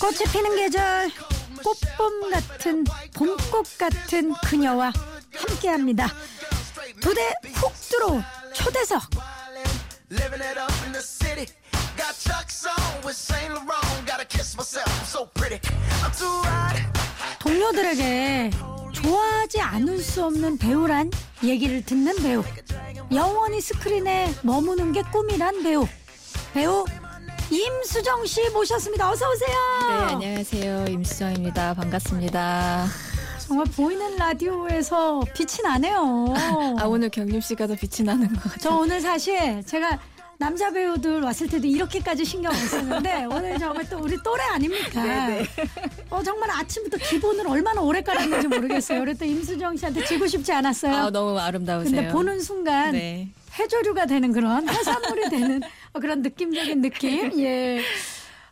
꽃이 피는 계절 꽃봄 같은 봄꽃 같은 그녀와 함께합니다. 두 대 훅 들어온 초대석 Living it up in the city. Got Chuck's on with Saint Laurent. 동료들에게 좋아하지 않을 수 없는 배우란 얘기를 듣는 배우 영원히 스크린에 머무는 게 꿈이란 배우 배우 임수정 씨 모셨습니다. 어서 오세요. 네, 안녕하세요. 임수정입니다. 반갑습니다. 정말 보이는 라디오에서 빛이 나네요. 아, 오늘 경림 씨가 더 빛이 나는 것 같아요. 저 오늘 사실 제가 남자 배우들 왔을 때도 이렇게까지 신경 안 썼는데 오늘 정말 또 우리 또래 아닙니까? 네네. 어 정말 아침부터 기본을 얼마나 오래 깔았는지 모르겠어요. 우리 또 임수정 씨한테 지고 싶지 않았어요. 아, 너무 아름다우세요. 근데 보는 순간 네. 해조류가 되는 그런 해산물이 되는 어, 그런 느낌적인 느낌. 예.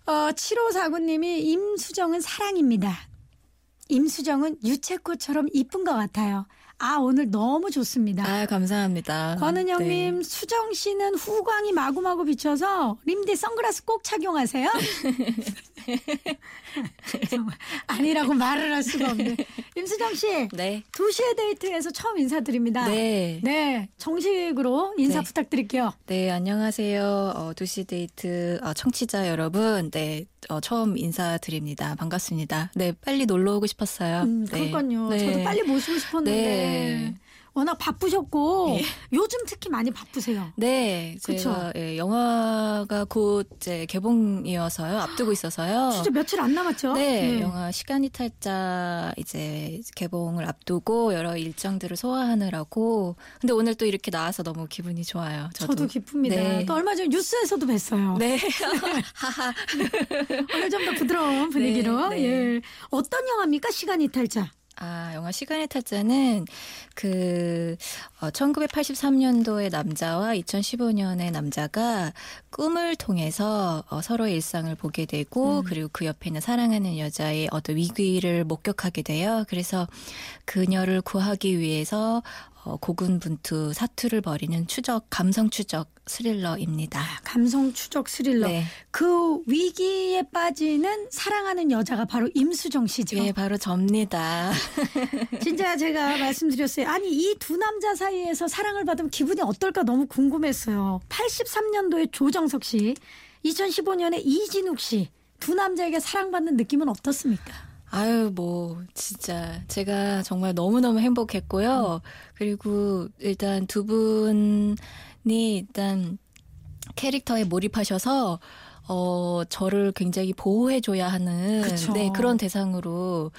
어, 7549님이 임수정은 사랑입니다. 임수정은 유채꽃처럼 이쁜 것 같아요. 아, 오늘 너무 좋습니다. 아, 감사합니다. 권은영님, 네. 수정 씨는 후광이 마구마구 비쳐서 림디 선글라스 꼭 착용하세요. 아니라고 말을 할 수가 없네. 임수정 씨, 네. 2시의 데이트에서 처음 인사드립니다. 네. 네, 정식으로 인사 네. 부탁드릴게요. 네, 안녕하세요. 어, 두시 데이트 어, 청취자 여러분. 네, 어, 처음 인사드립니다. 반갑습니다. 네, 빨리 놀러 오고 싶었어요. 음, 네. 그러니까요. 네. 저도 빨리 모시고 싶었는데 네. 워낙 바쁘셨고 예. 요즘 특히 많이 바쁘세요. 네, 그쵸? 제가 예, 영화가 곧 이제 개봉이어서요. 앞두고 있어서요. 진짜 며칠 안 남았죠? 네, 예. 영화 시간이 탈자 이제 개봉을 앞두고 여러 일정들을 소화하느라고. 근데 오늘 또 이렇게 나와서 너무 기분이 좋아요. 저도, 저도 기쁩니다. 네. 또 얼마 전에 뉴스에서도 뵀어요. 네. 오늘 좀 더 부드러운 분위기로. 네, 네. 예. 어떤 영화입니까? 시간 이 탈자. 아, 영화 시간의 타짜는 그 어, 1983년도의 남자와 2015년의 남자가 꿈을 통해서 어, 서로의 일상을 보게 되고 그리고 그 옆에 있는 사랑하는 여자의 어떤 위기를 목격하게 돼요. 그래서 그녀를 구하기 위해서 어, 고군분투 사투를 벌이는 추적 감성 추적 스릴러입니다. 감성 추적 스릴러. 네. 그 위기에 빠지는 사랑하는 여자가 바로 임수정 씨죠. 예, 바로 접니다. 진짜 제가 말씀드렸어요. 아니 이 두 남자 사이에서 사랑을 받으면 기분이 어떨까 너무 궁금했어요. 83년도에 조정석 씨, 2015년에 이진욱 씨. 두 남자에게 사랑받는 느낌은 어떻습니까? 아유, 뭐, 진짜, 제가 정말 너무너무 행복했고요. 그리고 일단 두 분이 일단 캐릭터에 몰입하셔서, 어, 저를 굉장히 보호해줘야 하는, 그쵸. 네, 그런 대상으로,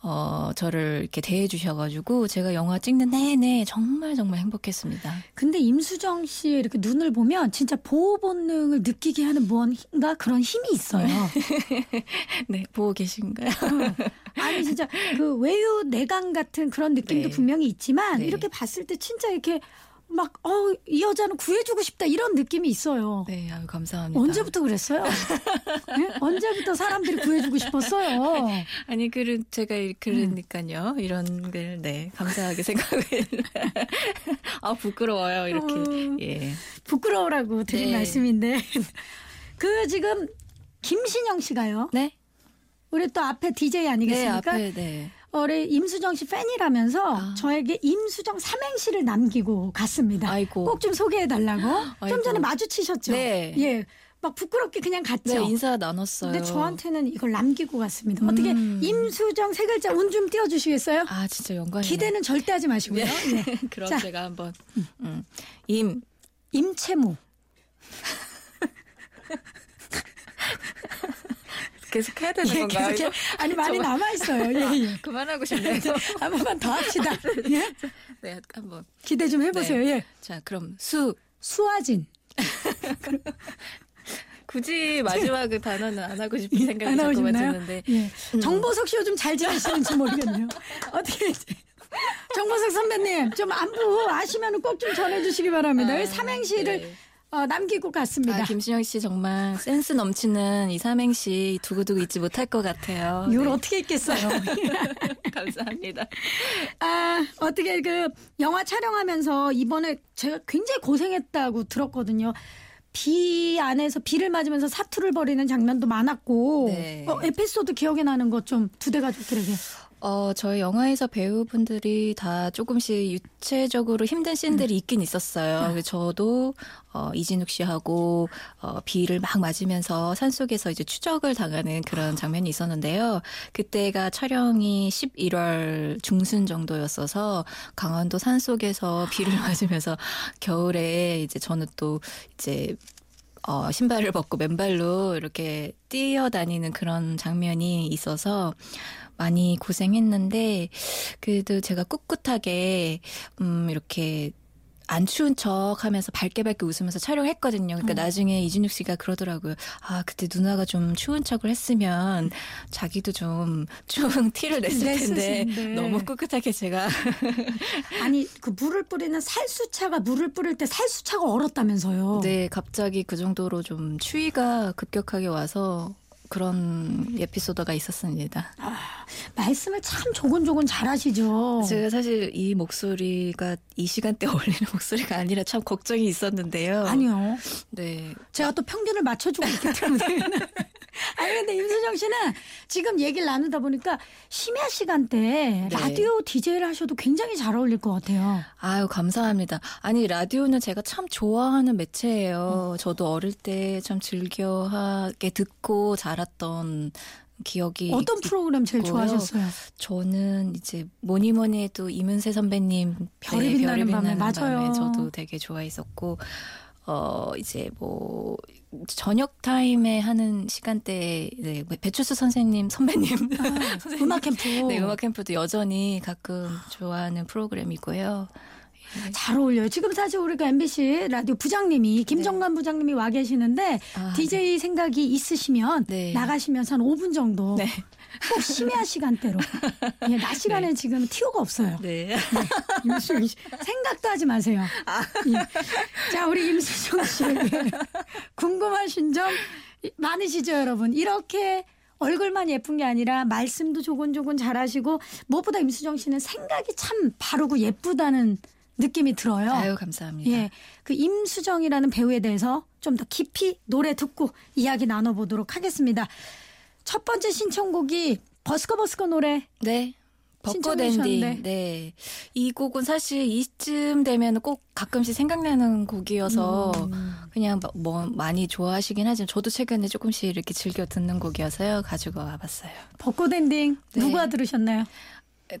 어, 저를 이렇게 대해주셔가지고, 제가 영화 찍는 내내 정말 정말 행복했습니다. 근데 임수정 씨의 이렇게 눈을 보면 진짜 보호 본능을 느끼게 하는 무언가 그런 힘이 있어요. 네, 보고 계신가요? 아니 진짜 그 외유 내강 같은 그런 느낌도 네. 분명히 있지만 네. 이렇게 봤을 때 진짜 이렇게 막 어 이 여자는 구해주고 싶다 이런 느낌이 있어요. 네, 아유, 감사합니다. 언제부터 그랬어요? 네? 언제부터 사람들이 구해주고 싶었어요? 아니, 그, 제가, 그러니까요. 이런 걸, 네, 감사하게 생각을. 아, 부끄러워요, 이렇게. 어. 예. 부끄러우라고 드린 네. 말씀인데 그 지금 김신영 씨가요. 네? 우리 또 앞에 DJ 네, 아니겠습니까? 앞에, 네. 우리 임수정 씨 팬이라면서 아. 저에게 임수정 삼행시를 남기고 갔습니다. 꼭 좀 소개해 달라고. 좀 아이고. 전에 마주치셨죠? 네. 예. 막 부끄럽게 그냥 갔죠. 네, 인사 나눴어요. 근데 저한테는 이걸 남기고 갔습니다. 어떻게 음. 임수정 세 글자 운 좀 띄워 주시겠어요? 아, 진짜 영광이네. 기대는 절대 하지 마시고요. 네. 그럼 자. 제가 한번, 음. 임, 임채무. 계속 해야 되는 예, 건가요? 계속 이거? 아니 많이 정말. 남아 있어요. 예, 예. 그만하고 싶네요. 한 번만 더 합시다. 예? 네, 한번. 기대 좀 해보세요. 네. 예. 자, 그럼 수. 수아진. 굳이 마지막 그 단어는 안 하고 싶은 생각이 안 하고 자꾸만 싶나요? 드는데. 예. 음. 정보석 씨 요즘 잘 지내시는지 모르겠네요. 어떻게 이제 정보석 선배님 좀 안부 아시면 꼭 좀 전해주시기 바랍니다. 아, 이 삼행시를 네. 어, 남기고 갔습니다. 아, 김신영 씨 정말 센스 넘치는 이 삼행시 두고두고 잊지 못할 것 같아요. 이걸 네. 어떻게 했겠어요? 감사합니다. 아, 어떻게 그 영화 촬영하면서 이번에 제가 굉장히 고생했다고 들었거든요. 비 안에서 비를 맞으면서 사투를 벌이는 장면도 많았고 네. 어, 에피소드 기억에 나는 것 좀 두 대 가족들에게 어, 저희 영화에서 배우분들이 다 조금씩 유체적으로 힘든 씬들이 있긴 있었어요. 그래서 저도 어, 이진욱 씨하고 어, 비를 막 맞으면서 산속에서 이제 추적을 당하는 그런 장면이 있었는데요. 그때가 촬영이 11월 중순 정도였어서 강원도 산속에서 비를 맞으면서 겨울에 이제 저는 또 이제 어, 신발을 벗고 맨발로 이렇게 뛰어다니는 그런 장면이 있어서 많이 고생했는데 그래도 제가 꿋꿋하게 음 이렇게 안 추운 척 하면서 밝게 밝게 웃으면서 촬영했거든요. 그러니까 나중에 이진욱 씨가 그러더라고요. 아, 그때 누나가 좀 추운 척을 했으면 자기도 좀 추운 티를 냈을 텐데. 너무 꿋꿋하게 제가 아니 그 물을 뿌리는 살수차가 물을 뿌릴 때 살수차가 얼었다면서요. 네, 갑자기 그 정도로 좀 추위가 급격하게 와서 그런 에피소드가 있었습니다. 말씀을 참 조곤조곤 잘하시죠. 제가 사실 이 목소리가 이 시간대 어울리는 목소리가 아니라 참 걱정이 있었는데요. 아니요. 네. 제가 또 평균을 맞춰주고 있기 때문에. 아니, 근데 임수정 씨는 지금 얘기를 나누다 보니까 심야 시간대에 네. 라디오 DJ를 하셔도 굉장히 잘 어울릴 것 같아요. 아유, 감사합니다. 아니, 라디오는 제가 참 좋아하는 매체예요. 저도 어릴 때 참 즐겨하게 듣고 자랐던 기억이 어떤 있- 프로그램 제일 있고요. 좋아하셨어요? 저는 이제 뭐니 뭐니 해도 이문세 선배님 별이 네, 빛나는 별이 밤에. 빛나는 맞아요. 밤에 저도 되게 좋아했었고 어 이제 뭐 저녁 타임에 하는 시간대에 네, 배추수 선생님 선배님 선생님 음악 캠프. 네 음악 캠프도 여전히 가끔 좋아하는 프로그램이고요. 잘 어울려요. 지금 사실 우리가 MBC 라디오 부장님이 김정관 부장님이 와 계시는데 네. 아, DJ 생각이 있으시면 네. 나가시면서 한 5분 정도 네. 꼭 심야 시간대로 예, 낮 시간에 지금 티오가 없어요. 네. 임수정 씨 생각도 하지 마세요. 예. 자 우리 임수정 씨에게 궁금하신 점 많으시죠 여러분? 이렇게 얼굴만 예쁜 게 아니라 말씀도 조곤조곤 잘하시고 무엇보다 임수정 씨는 생각이 참 바르고 예쁘다는 느낌이 들어요. 아유 감사합니다. 예, 그 임수정이라는 배우에 대해서 좀 더 깊이 노래 듣고 이야기 나눠보도록 하겠습니다. 첫 번째 신청곡이 버스커 버스커 노래 네. 벚꽃 엔딩. 네. 이 곡은 사실 이쯤 되면 꼭 가끔씩 생각나는 곡이어서 음. 그냥 뭐- 뭐 많이 좋아하시긴 하지만 저도 최근에 조금씩 이렇게 즐겨 듣는 곡이어서요. 가지고 와봤어요. 벚꽃 엔딩 네. 누가 들으셨나요?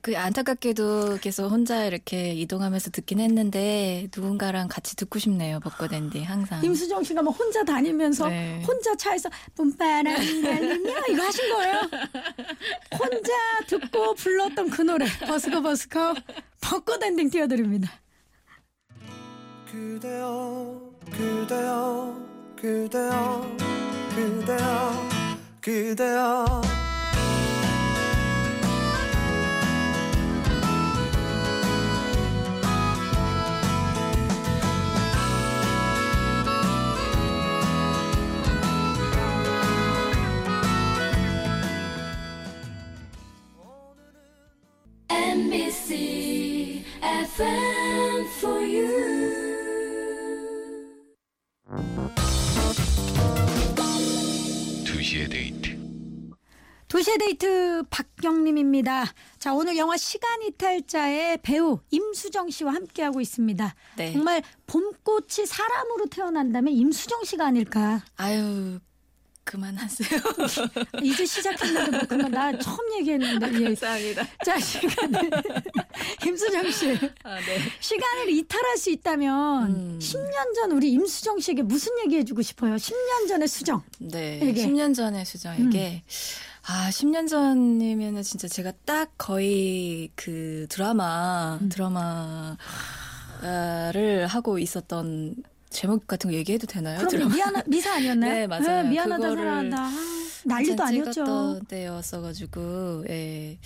그 안타깝게도 계속 혼자 이렇게 이동하면서 듣긴 했는데 누군가랑 같이 듣고 싶네요. 벚꽃 엔딩 항상. 임수정 씨가 막 혼자 다니면서 네. 혼자 차에서 봄바람이 날리며 이거 하신 거예요? 혼자 듣고 불렀던 그 노래 버스커 버스커 벚꽃 엔딩 띄워드립니다. 그대여 그대여 그대여 그대여 그대여 2시의 데이트. 두시의 데이트 박경림입니다. 자, 오늘 영화 시간 이탈자의 배우 임수정 씨와 함께하고 있습니다. 네. 정말 봄꽃이 사람으로 태어난다면 임수정 씨가 아닐까. 아유, 그만하세요. 이제 시작했는데 뭐 그만 나 처음 얘기했는데 예. 감사합니다. 자 시간 임수정 씨 아, 네. 시간을 이탈할 수 있다면 음. 10년 전 우리 임수정 씨에게 무슨 얘기해주고 싶어요? 10년 전의 수정. 네. 에게. 10년 전에 수정에게 아, 10년 전이면은 진짜 제가 딱 거의 그 드라마 드라마를 하고 있었던 제목 같은 거 얘기해도 되나요? 그럼? 미안 미사 아니었나요? 네, 맞아요. 미안하다 그거를 사랑한다. 아, 난리도 아니었죠. 때였어가지고 예.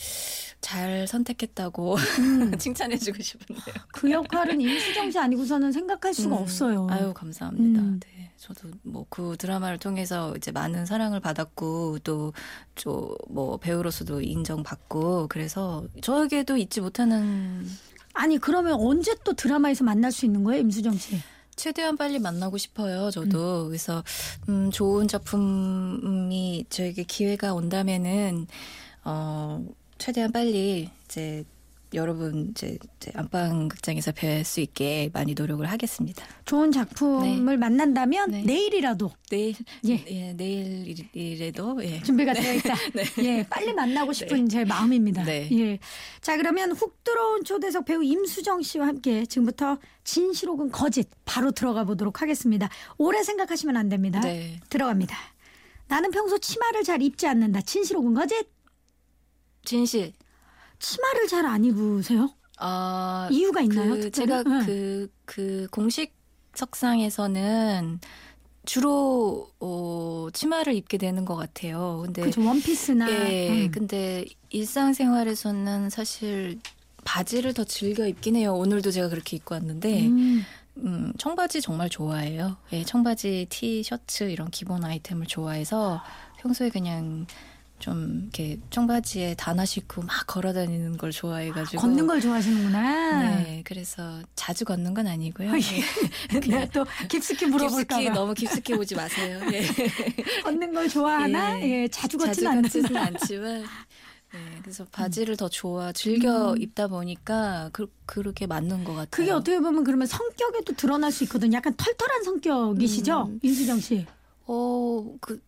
잘 선택했다고 음. 칭찬해주고 싶은데요. 그 역할은 임수정 씨 아니고서는 생각할 수가 음. 없어요. 아유 감사합니다. 음. 네, 저도 뭐 그 드라마를 통해서 이제 많은 사랑을 받았고 또저뭐 배우로서도 인정받고 그래서 저에게도 잊지 못하는 아니 그러면 언제 또 드라마에서 만날 수 있는 거예요, 임수정 씨? 최대한 빨리 만나고 싶어요. 저도 그래서 음, 좋은 작품이 저에게 기회가 온다면은 어 최대한 빨리 이제 여러분 이제, 이제 안방 극장에서 뵐 수 있게 많이 노력을 하겠습니다. 좋은 작품을 만난다면 네. 내일이라도 내일 예. 예, 내일이라도 예. 준비가 되어 있다. 예, 빨리 만나고 싶은 제 마음입니다. 네. 예. 자, 그러면 훅 들어온 초대석 배우 임수정 씨와 함께 지금부터 진실 혹은 거짓 바로 들어가 보도록 하겠습니다. 오래 생각하시면 안 됩니다. 네. 들어갑니다. 나는 평소 치마를 잘 입지 않는다. 진실 혹은 거짓? 진실. 치마를 잘 안 입으세요? 아 이유가 있나요? 그 특별히? 제가 응. 그, 그 공식 석상에서는 주로 어, 치마를 입게 되는 것 같아요. 근데 그죠 원피스나 예, 음. 근데 일상생활에서는 사실 바지를 더 즐겨 입긴 해요. 오늘도 제가 그렇게 입고 왔는데 음. 음, 청바지 정말 좋아해요. 예, 청바지, 티, 셔츠 이런 기본 아이템을 좋아해서 평소에 그냥 좀 이렇게 청바지에 단화 신고 막 걸어다니는 걸 좋아해가지고 걷는 걸 좋아하시는구나. 네, 그래서 자주 걷는 건 아니고요. 예. 내가 또 깊숙이 물어볼까 깊숙이 봐. 너무 깊숙이 오지 마세요. 예. 걷는 걸 좋아하나? 예, 예. 자주 않는다. 걷지는 않지만 네, 그래서 바지를 더 좋아 즐겨 음. 입다 보니까 그, 그렇게 맞는 것 같아요. 그게 어떻게 보면 그러면 성격에도 드러날 수 있거든요. 약간 털털한 성격이시죠? 음. 임수정 씨. 어, 그,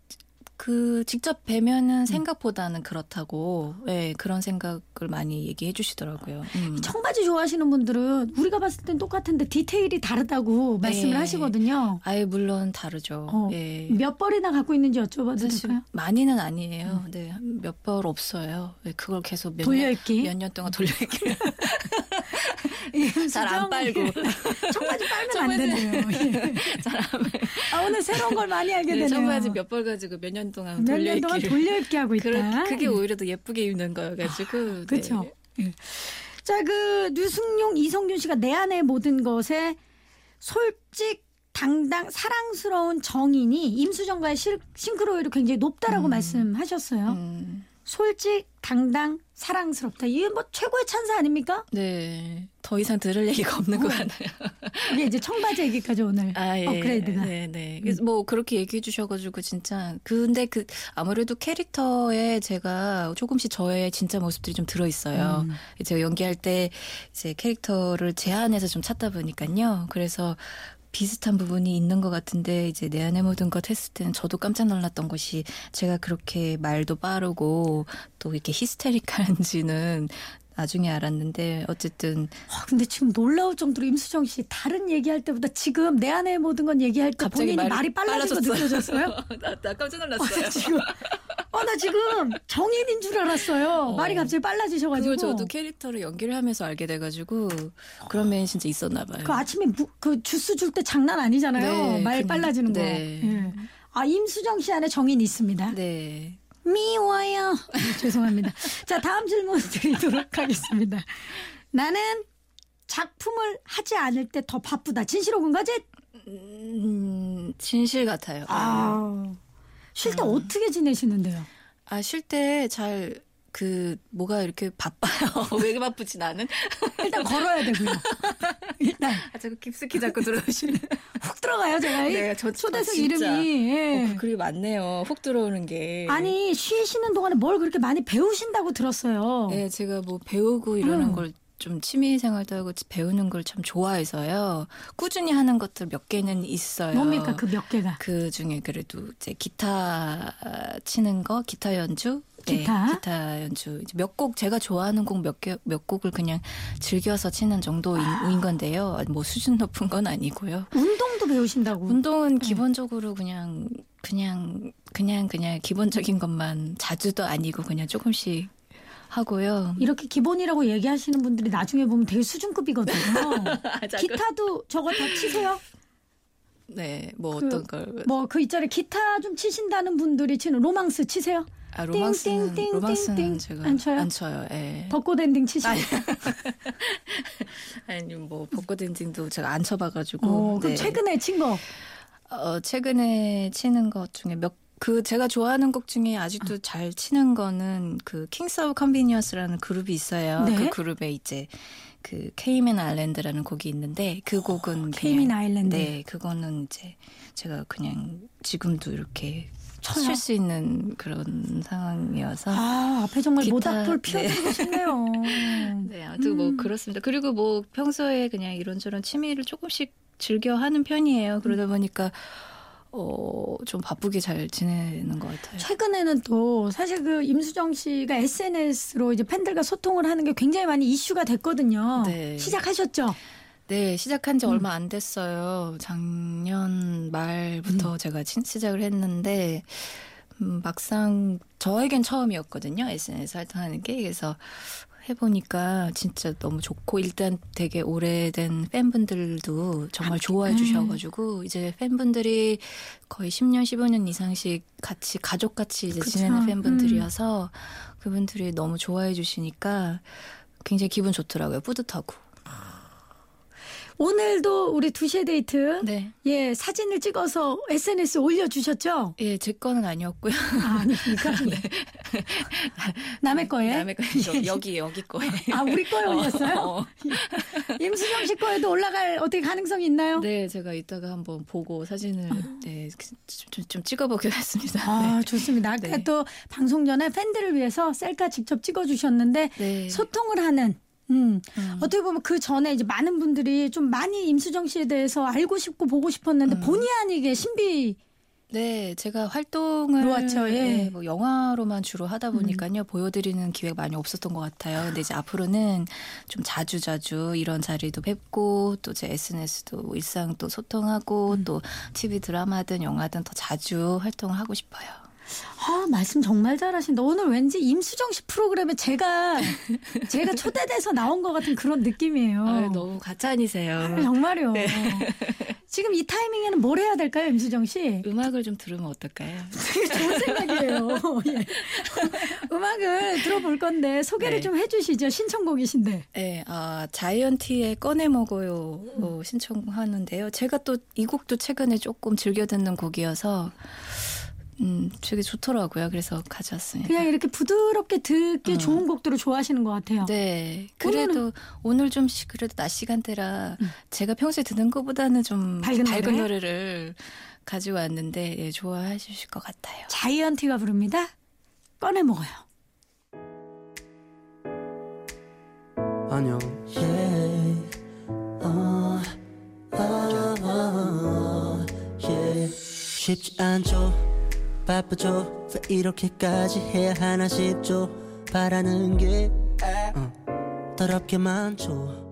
그, 직접 음. 뵈면은 생각보다는 그렇다고, 예, 그런 생각을 많이 얘기해 주시더라고요. 음. 청바지 좋아하시는 분들은 우리가 봤을 땐 똑같은데 디테일이 다르다고 말씀을 네. 하시거든요. 아예 물론 다르죠. 어, 예. 몇 벌이나 갖고 있는지 여쭤봐도 될까요? 많이는 아니에요. 네, 몇 벌 없어요. 네, 그걸 계속 몇 돌려입기? 년, 몇년 동안 돌려입기. 임수정 잘안 빨고. 청바지 빨면 안. 되네요. 예. 아, 오늘 새로운 걸 많이 알게 네, 되네요. 청바지 몇 벌 가지고 몇 년 동안 몇 년 동안. 돌려입기 하고 있다. 그러, 그게 오히려 더 예쁘게 입는 거여가지고. 그렇죠. 네. 자, 그 류승용, 이성균 씨가 내 안의 모든 것에 솔직, 당당, 사랑스러운 정인이 임수정과의 실- 싱크로율이 굉장히 높다라고 말씀하셨어요. 음, 솔직, 당당, 사랑스럽다. 이게 뭐 최고의 찬사 아닙니까? 네. 더 이상 들을 얘기가 없는 것 같아요. 이게 이제 청바지 얘기까지 오늘 아, 예. 업그레이드가. 음. 네, 네. 그래서 뭐 그렇게 얘기해 주셔가지고 진짜. 근데 그 아무래도 캐릭터에 제가 조금씩 저의 진짜 모습들이 좀 들어 있어요. 음. 제가 연기할 때 이제 캐릭터를 제 안에서 좀 찾다 보니까요. 그래서 비슷한 부분이 있는 것 같은데 이제 내 안에 모든 것 했을 때는 저도 깜짝 놀랐던 것이 제가 그렇게 말도 빠르고 또 이렇게 히스테릭한지는 나중에 알았는데 어쨌든 아, 근데 지금 놀라울 정도로 임수정 씨 다른 얘기할 때보다 지금 내 안의 모든 건 얘기할 때 본인이 말이, 빨라진 거 느껴졌어요? 나, 나 깜짝 어, 놀랐어요. 나 지금 어, 나 지금 정인인 줄 알았어요. 어. 말이 갑자기 빨라지셔가지고. 저도 캐릭터를 연기를 하면서 알게 돼가지고 그런 면이 진짜 있었나 봐요. 그 아침에 무- 그 주스 줄 때 장난 아니잖아요. 네, 말 그- 빨라지는 거. 네. 예. 아 임수정 씨 안에 정인 있습니다. 네. 미워요. 네, 죄송합니다. 자 다음 질문 드리도록 하겠습니다. 나는 작품을 하지 않을 때 더 바쁘다. 진실 혹은 거짓? 음, 진실 같아요. 아, 쉴때 음. 어떻게 지내시는데요? 아, 쉴 때 잘, 그, 뭐가 이렇게 바빠요. 왜 바쁘지, 나는? 일단 걸어야 되고요. 일단 아, 자꾸 깊숙이 자꾸 들어오시네. 훅 들어가요 제가. 이 네, 저- 초대석 저 진짜. 이름이. 예. 어, 그게 많네요. 훅 들어오는 게. 아니 쉬시는 동안에 뭘 그렇게 많이 배우신다고 들었어요. 네, 제가 뭐 배우고 이러는 음. 걸좀 취미 생활도 하고 배우는 걸 참 좋아해서요. 꾸준히 하는 것들 몇 개는 있어요. 뭡니까 그 몇 개가? 그 중에 그래도 이제 기타 치는 거, 기타 연주, 기타? 네, 기타 연주 이제 몇곡 제가 좋아하는 곡 몇 개 몇 곡을 그냥 즐겨서 치는 정도인 인 건데요. 뭐 수준 높은 건 아니고요. 운동도 배우신다고. 운동은 기본적으로 그냥 그냥 그냥 그냥 기본적인 것만 자주도 아니고 그냥 조금씩 하고요. 이렇게 기본이라고 얘기하시는 분들이 나중에 보면 되게 수준급이거든요. 자, 기타도 저거 다 치세요? 네, 뭐 그- 어떤 걸 뭐 그 있잖아요. 기타 좀 치신다는 분들이 치는 로망스 치세요? 아 로망스는 띵띵띵띵띵. 로망스는 제가 안 쳐요? 안 쳐요. 예. 벚꽃 엔딩 치시고. 아니 뭐 벚꽃 엔딩도 제가 안 쳐봐가지고. 어, 그럼 네. 최근에 친 거. 어, 최근에 치는 것 중에 몇, 그 제가 좋아하는 곡 중에 아직도 잘 치는 거는 그 Kings of Convenience라는 그룹이 있어요. 네. 그 그룹에 이제 그 Cayman Island라는 곡이 있는데 그 곡은 Cayman 그냥- Island. 네, 그거는 이제 제가 그냥 지금도 이렇게? 칠 수 있는 그런 상황이어서 아, 앞에 정말 모닥불 네. 피워주고 싶네요. 네, 아무튼 뭐 음. 그렇습니다. 그리고 뭐 평소에 그냥 이런저런 취미를 조금씩 즐겨 하는 편이에요. 그러다 보니까 어, 좀 바쁘게 잘 지내는 것 같아요. 최근에는 또 사실 그 임수정 씨가 SNS로 이제 팬들과 소통을 하는 게 굉장히 많이 이슈가 됐거든요. 네. 시작하셨죠? 네, 시작한 음. 지 얼마 안 됐어요. 작년 말부터 음. 제가 친- 시작을 했는데, 음, 막상 저에겐 처음이었거든요. SNS 활동하는 게. 그래서 해보니까 진짜 너무 좋고, 일단 되게 오래된 팬분들도 정말 좋아해 주셔가지고, 이제 팬분들이 거의 10년, 15년 이상씩 같이, 가족같이 이제 그쵸. 지내는 팬분들이어서 그분들이 너무 좋아해 주시니까 굉장히 기분 좋더라고요. 뿌듯하고. 오늘도 우리 두시의 데이트 네. 예 사진을 찍어서 SNS 에 올려주셨죠? 예, 제 거는 아니었고요. 아, 아닙니까? 예. 남의 거에? 남의 거 여기 여기 거에. 아 우리 거에 올렸어요? 어. 임수정 씨 거에도 올라갈 어떻게 가능성이 있나요? 네, 제가 이따가 한번 보고 사진을 네, 좀, 좀 찍어보겠습니다. 아 좋습니다. 아까 네. 또 방송 전에 팬들을 위해서 셀카 직접 찍어주셨는데 네. 소통을 하는 음, 음. 어떻게 보면 그 전에 이제 많은 분들이 좀 많이 임수정 씨에 대해서 알고 싶고 보고 싶었는데 본의 아니게 신비 네, 제가 활동을 그렇죠, 예. 네, 뭐 영화로만 주로 하다 보니까요 보여드리는 기회가 많이 없었던 것 같아요. 근데 이제 앞으로는 좀 자주 자주 이런 자리도 뵙고 또 제 SNS도 일상 또 소통하고 또 TV 드라마든 영화든 더 자주 활동을 하고 싶어요. 아 말씀 정말 잘하신다. 오늘 왠지 임수정 씨 프로그램에 제가 제가 초대돼서 나온 것 같은 그런 느낌이에요. 아유, 너무 가짜니세요. 아, 정말요. 네. 지금 이 타이밍에는 뭘 해야 될까요, 임수정 씨? 음악을 좀 들으면 어떨까요? 되게 좋은 생각이에요. 예. 음악을 들어볼 건데 소개를 네. 좀 해주시죠. 신청곡이신데. 네, 아, 자이언티의 꺼내 먹어요 어, 신청하는데요. 제가 또 이 곡도 최근에 조금 즐겨 듣는 곡이어서 음, 되게 좋더라고요. 그래서 가져왔습니다. 그냥 이렇게 부드럽게 듣기 음. 좋은 곡들을 좋아하시는 것 같아요. 네, 그래도 오늘 좀 시- 그래도 낮 시간대라 제가 평소에 듣는 것보다는 좀 밝은 밝은, 노래? 노래를 가지고 왔는데 예, 좋아하실 것 같아요. 자이언티가 부릅니다. 꺼내 먹어요. 안녕. 어, 어, 어, yeah. 쉽지 않죠. 바쁘죠. 왜 이렇게까지 해야 하나 싶죠. 바라는 게 어, 더럽게 많죠.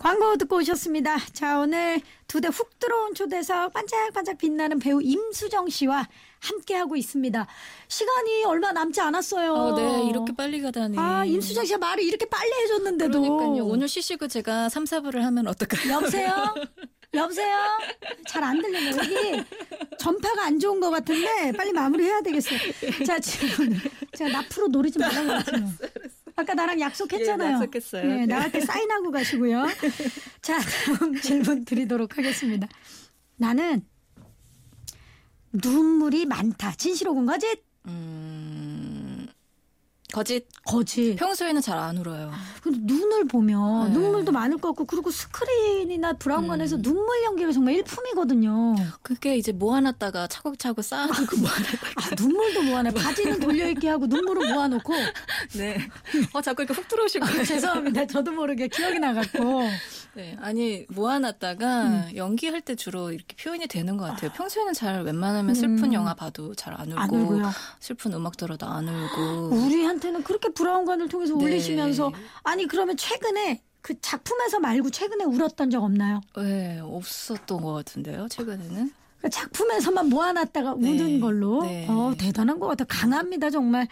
광고 듣고 오셨습니다. 자, 오늘 두 대 훅 들어온 초대석 반짝반짝 빛나는 배우 임수정 씨와 함께하고 있습니다. 시간이 얼마 남지 않았어요. 어, 네, 이렇게 빨리 가다니. 아, 임수정 씨가 말을 이렇게 빨리 해줬는데도. 그러니까요. 오늘 쉬시고 제가 3, 4부를 하면 어떨까요? 여보세요? 여보세요? 잘 안 들리네. 여기 전파가 안 좋은 것 같은데 빨리 마무리해야 되겠어요. 자, 지금 제가 나프로 노리지 말라고 그랬죠. 아까 나랑 약속했잖아요. 예, 약속했어요. 네, 나갈 때 사인하고 가시고요. 자, 다음 질문 드리도록 하겠습니다. 나는 눈물이 많다. 진실 혹은 거짓? 음, 거짓. 거짓. 평소에는 잘 안 울어요. 눈을 보면 네. 눈물도 많을 것 같고 그리고 스크린이나 브라운관에서 음. 눈물 연기가 정말 일품이거든요. 그게 이제 모아놨다가 차곡차곡 쌓아두고 모아놨다가. 아, 눈물도 모아내. 바지는 돌려입기 하고 눈물을 모아놓고. 네. 어, 자꾸 이렇게 훅 들어오실 아, 거예요. 죄송합니다. 저도 모르게 기억이 나가지고. 네. 아니, 모아놨다가 연기할 때 주로 이렇게 표현이 되는 것 같아요. 평소에는 잘 웬만하면 슬픈 음. 영화 봐도 잘 안 울고. 안. 슬픈 음악 들어도 안 울고. 우리한테는 그렇게 브라운관을 통해서 네. 울리시면서. 아니, 그러면 최근에 그 작품에서 말고 최근에 울었던 적 없나요? 네, 없었던 것 같은데요, 최근에는. 그러니까 작품에서만 모아놨다가 네. 우는 걸로. 네. 어, 대단한 것 같아요. 강합니다, 정말.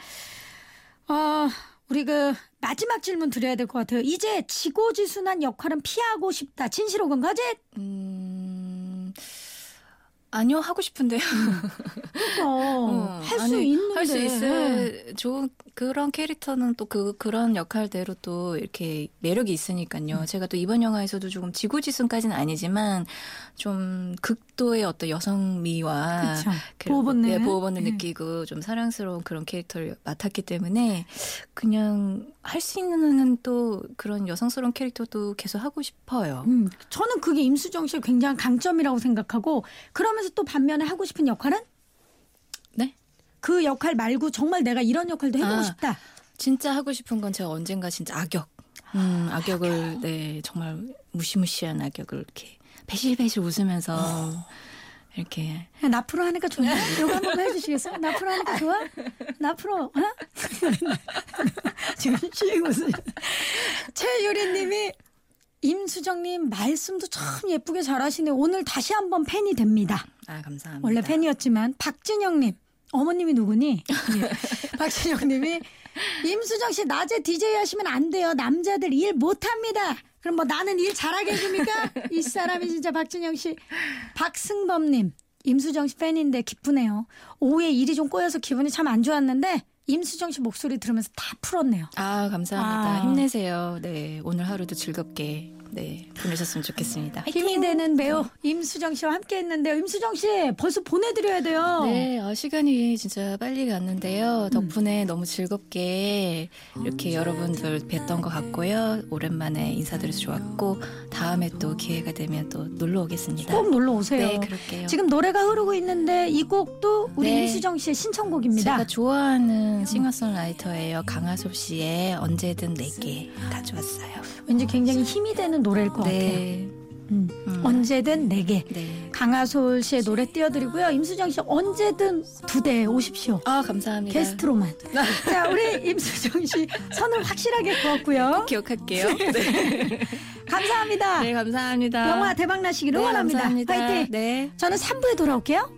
어, 우리 그 마지막 질문 드려야 될 것 같아요. 이제 지고지순한 역할은 피하고 싶다. 진실 혹은 거짓? 음, 아니요, 하고 싶은데요. 그러니까 할수 있는데 할수 있을 좋은 그런 캐릭터는 또 그 그런 역할대로 또 이렇게 매력이 음. 있으니까요. 제가 또 이번 영화에서도 조금 지구지순까지는 아니지만 좀 극도의 어떤 여성미와. 그- 보호 본능. 네, 보호 본능 네. 느끼고 좀 사랑스러운 그런 캐릭터를 맡았기 때문에 그냥 할 수 있는 또 그런 여성스러운 캐릭터도 계속 하고 싶어요. 음, 저는 그게 임수정 씨의 굉장한 강점이라고 생각하고 그러면서 또 반면에 하고 싶은 역할은 네? 그 역할 말고 정말 내가 이런 역할도 해보고 아. 싶다. 진짜 하고 싶은 건 제가 언젠가 진짜 악역. 음, 악역을 네 정말 무시무시한 악역을 이렇게 배실배실 웃으면서 이렇게 나프로 하니까 좋네. 이거 한 번만 해주시겠어요? 나프로 하니까 좋아? 나프로, 어? 지금 씩 웃으 최유리님이 임수정님 말씀도 참 예쁘게 잘하시네요. 오늘 다시 한번 팬이 됩니다. 아 감사합니다. 원래 팬이었지만 박진영님 어머님이 누구니? 예. 박진영님이 임수정 씨 낮에 DJ 하시면 안 돼요. 남자들 일 못합니다. 그럼 뭐 나는 일 잘하게 해줍니까? 이 사람이 진짜 박진영 씨. 박승범님 임수정 씨 팬인데 기쁘네요. 오후에 일이 좀 꼬여서 기분이 참 안 좋았는데 임수정 씨 목소리 들으면서 다 풀었네요. 아 감사합니다. 아. 힘내세요. 네 오늘 하루도 즐겁게 네 보내셨으면 좋겠습니다. 힘이 되는 배우 임수정 씨와 함께 했는데요. 임수정 씨 벌써 보내드려야 돼요. 네, 어, 시간이 진짜 빨리 갔는데요. 덕분에 너무 즐겁게 이렇게 여러분들 뵀던 것 같고요. 오랜만에 인사드려서 좋았고 다음에 또 기회가 되면 또 놀러 오겠습니다. 꼭 놀러 오세요. 네, 그럴게요. 지금 노래가 흐르고 있는데 이 곡도 우리 네. 임수정 씨의 신청곡입니다. 제가 좋아하는 싱어송라이터예요. 강하솔 씨의 언제든 내게 가져왔어요. 왠지 굉장히 힘이 되는 노래일 것 같아요. 네, 음. 음. 언제든 내게. 네. 강하솔 씨의 노래 띄워드리고요. 임수정 씨 언제든 두 대 오십시오. 아 감사합니다. 게스트로만. 자, 우리 임수정 씨 선을 확실하게 그었고요. 기억할게요. 네, 감사합니다. 네 감사합니다. 영화 대박 나시기를 네, 응원합니다. 감사합니다. 화이팅. 네. 저는 3부에 돌아올게요.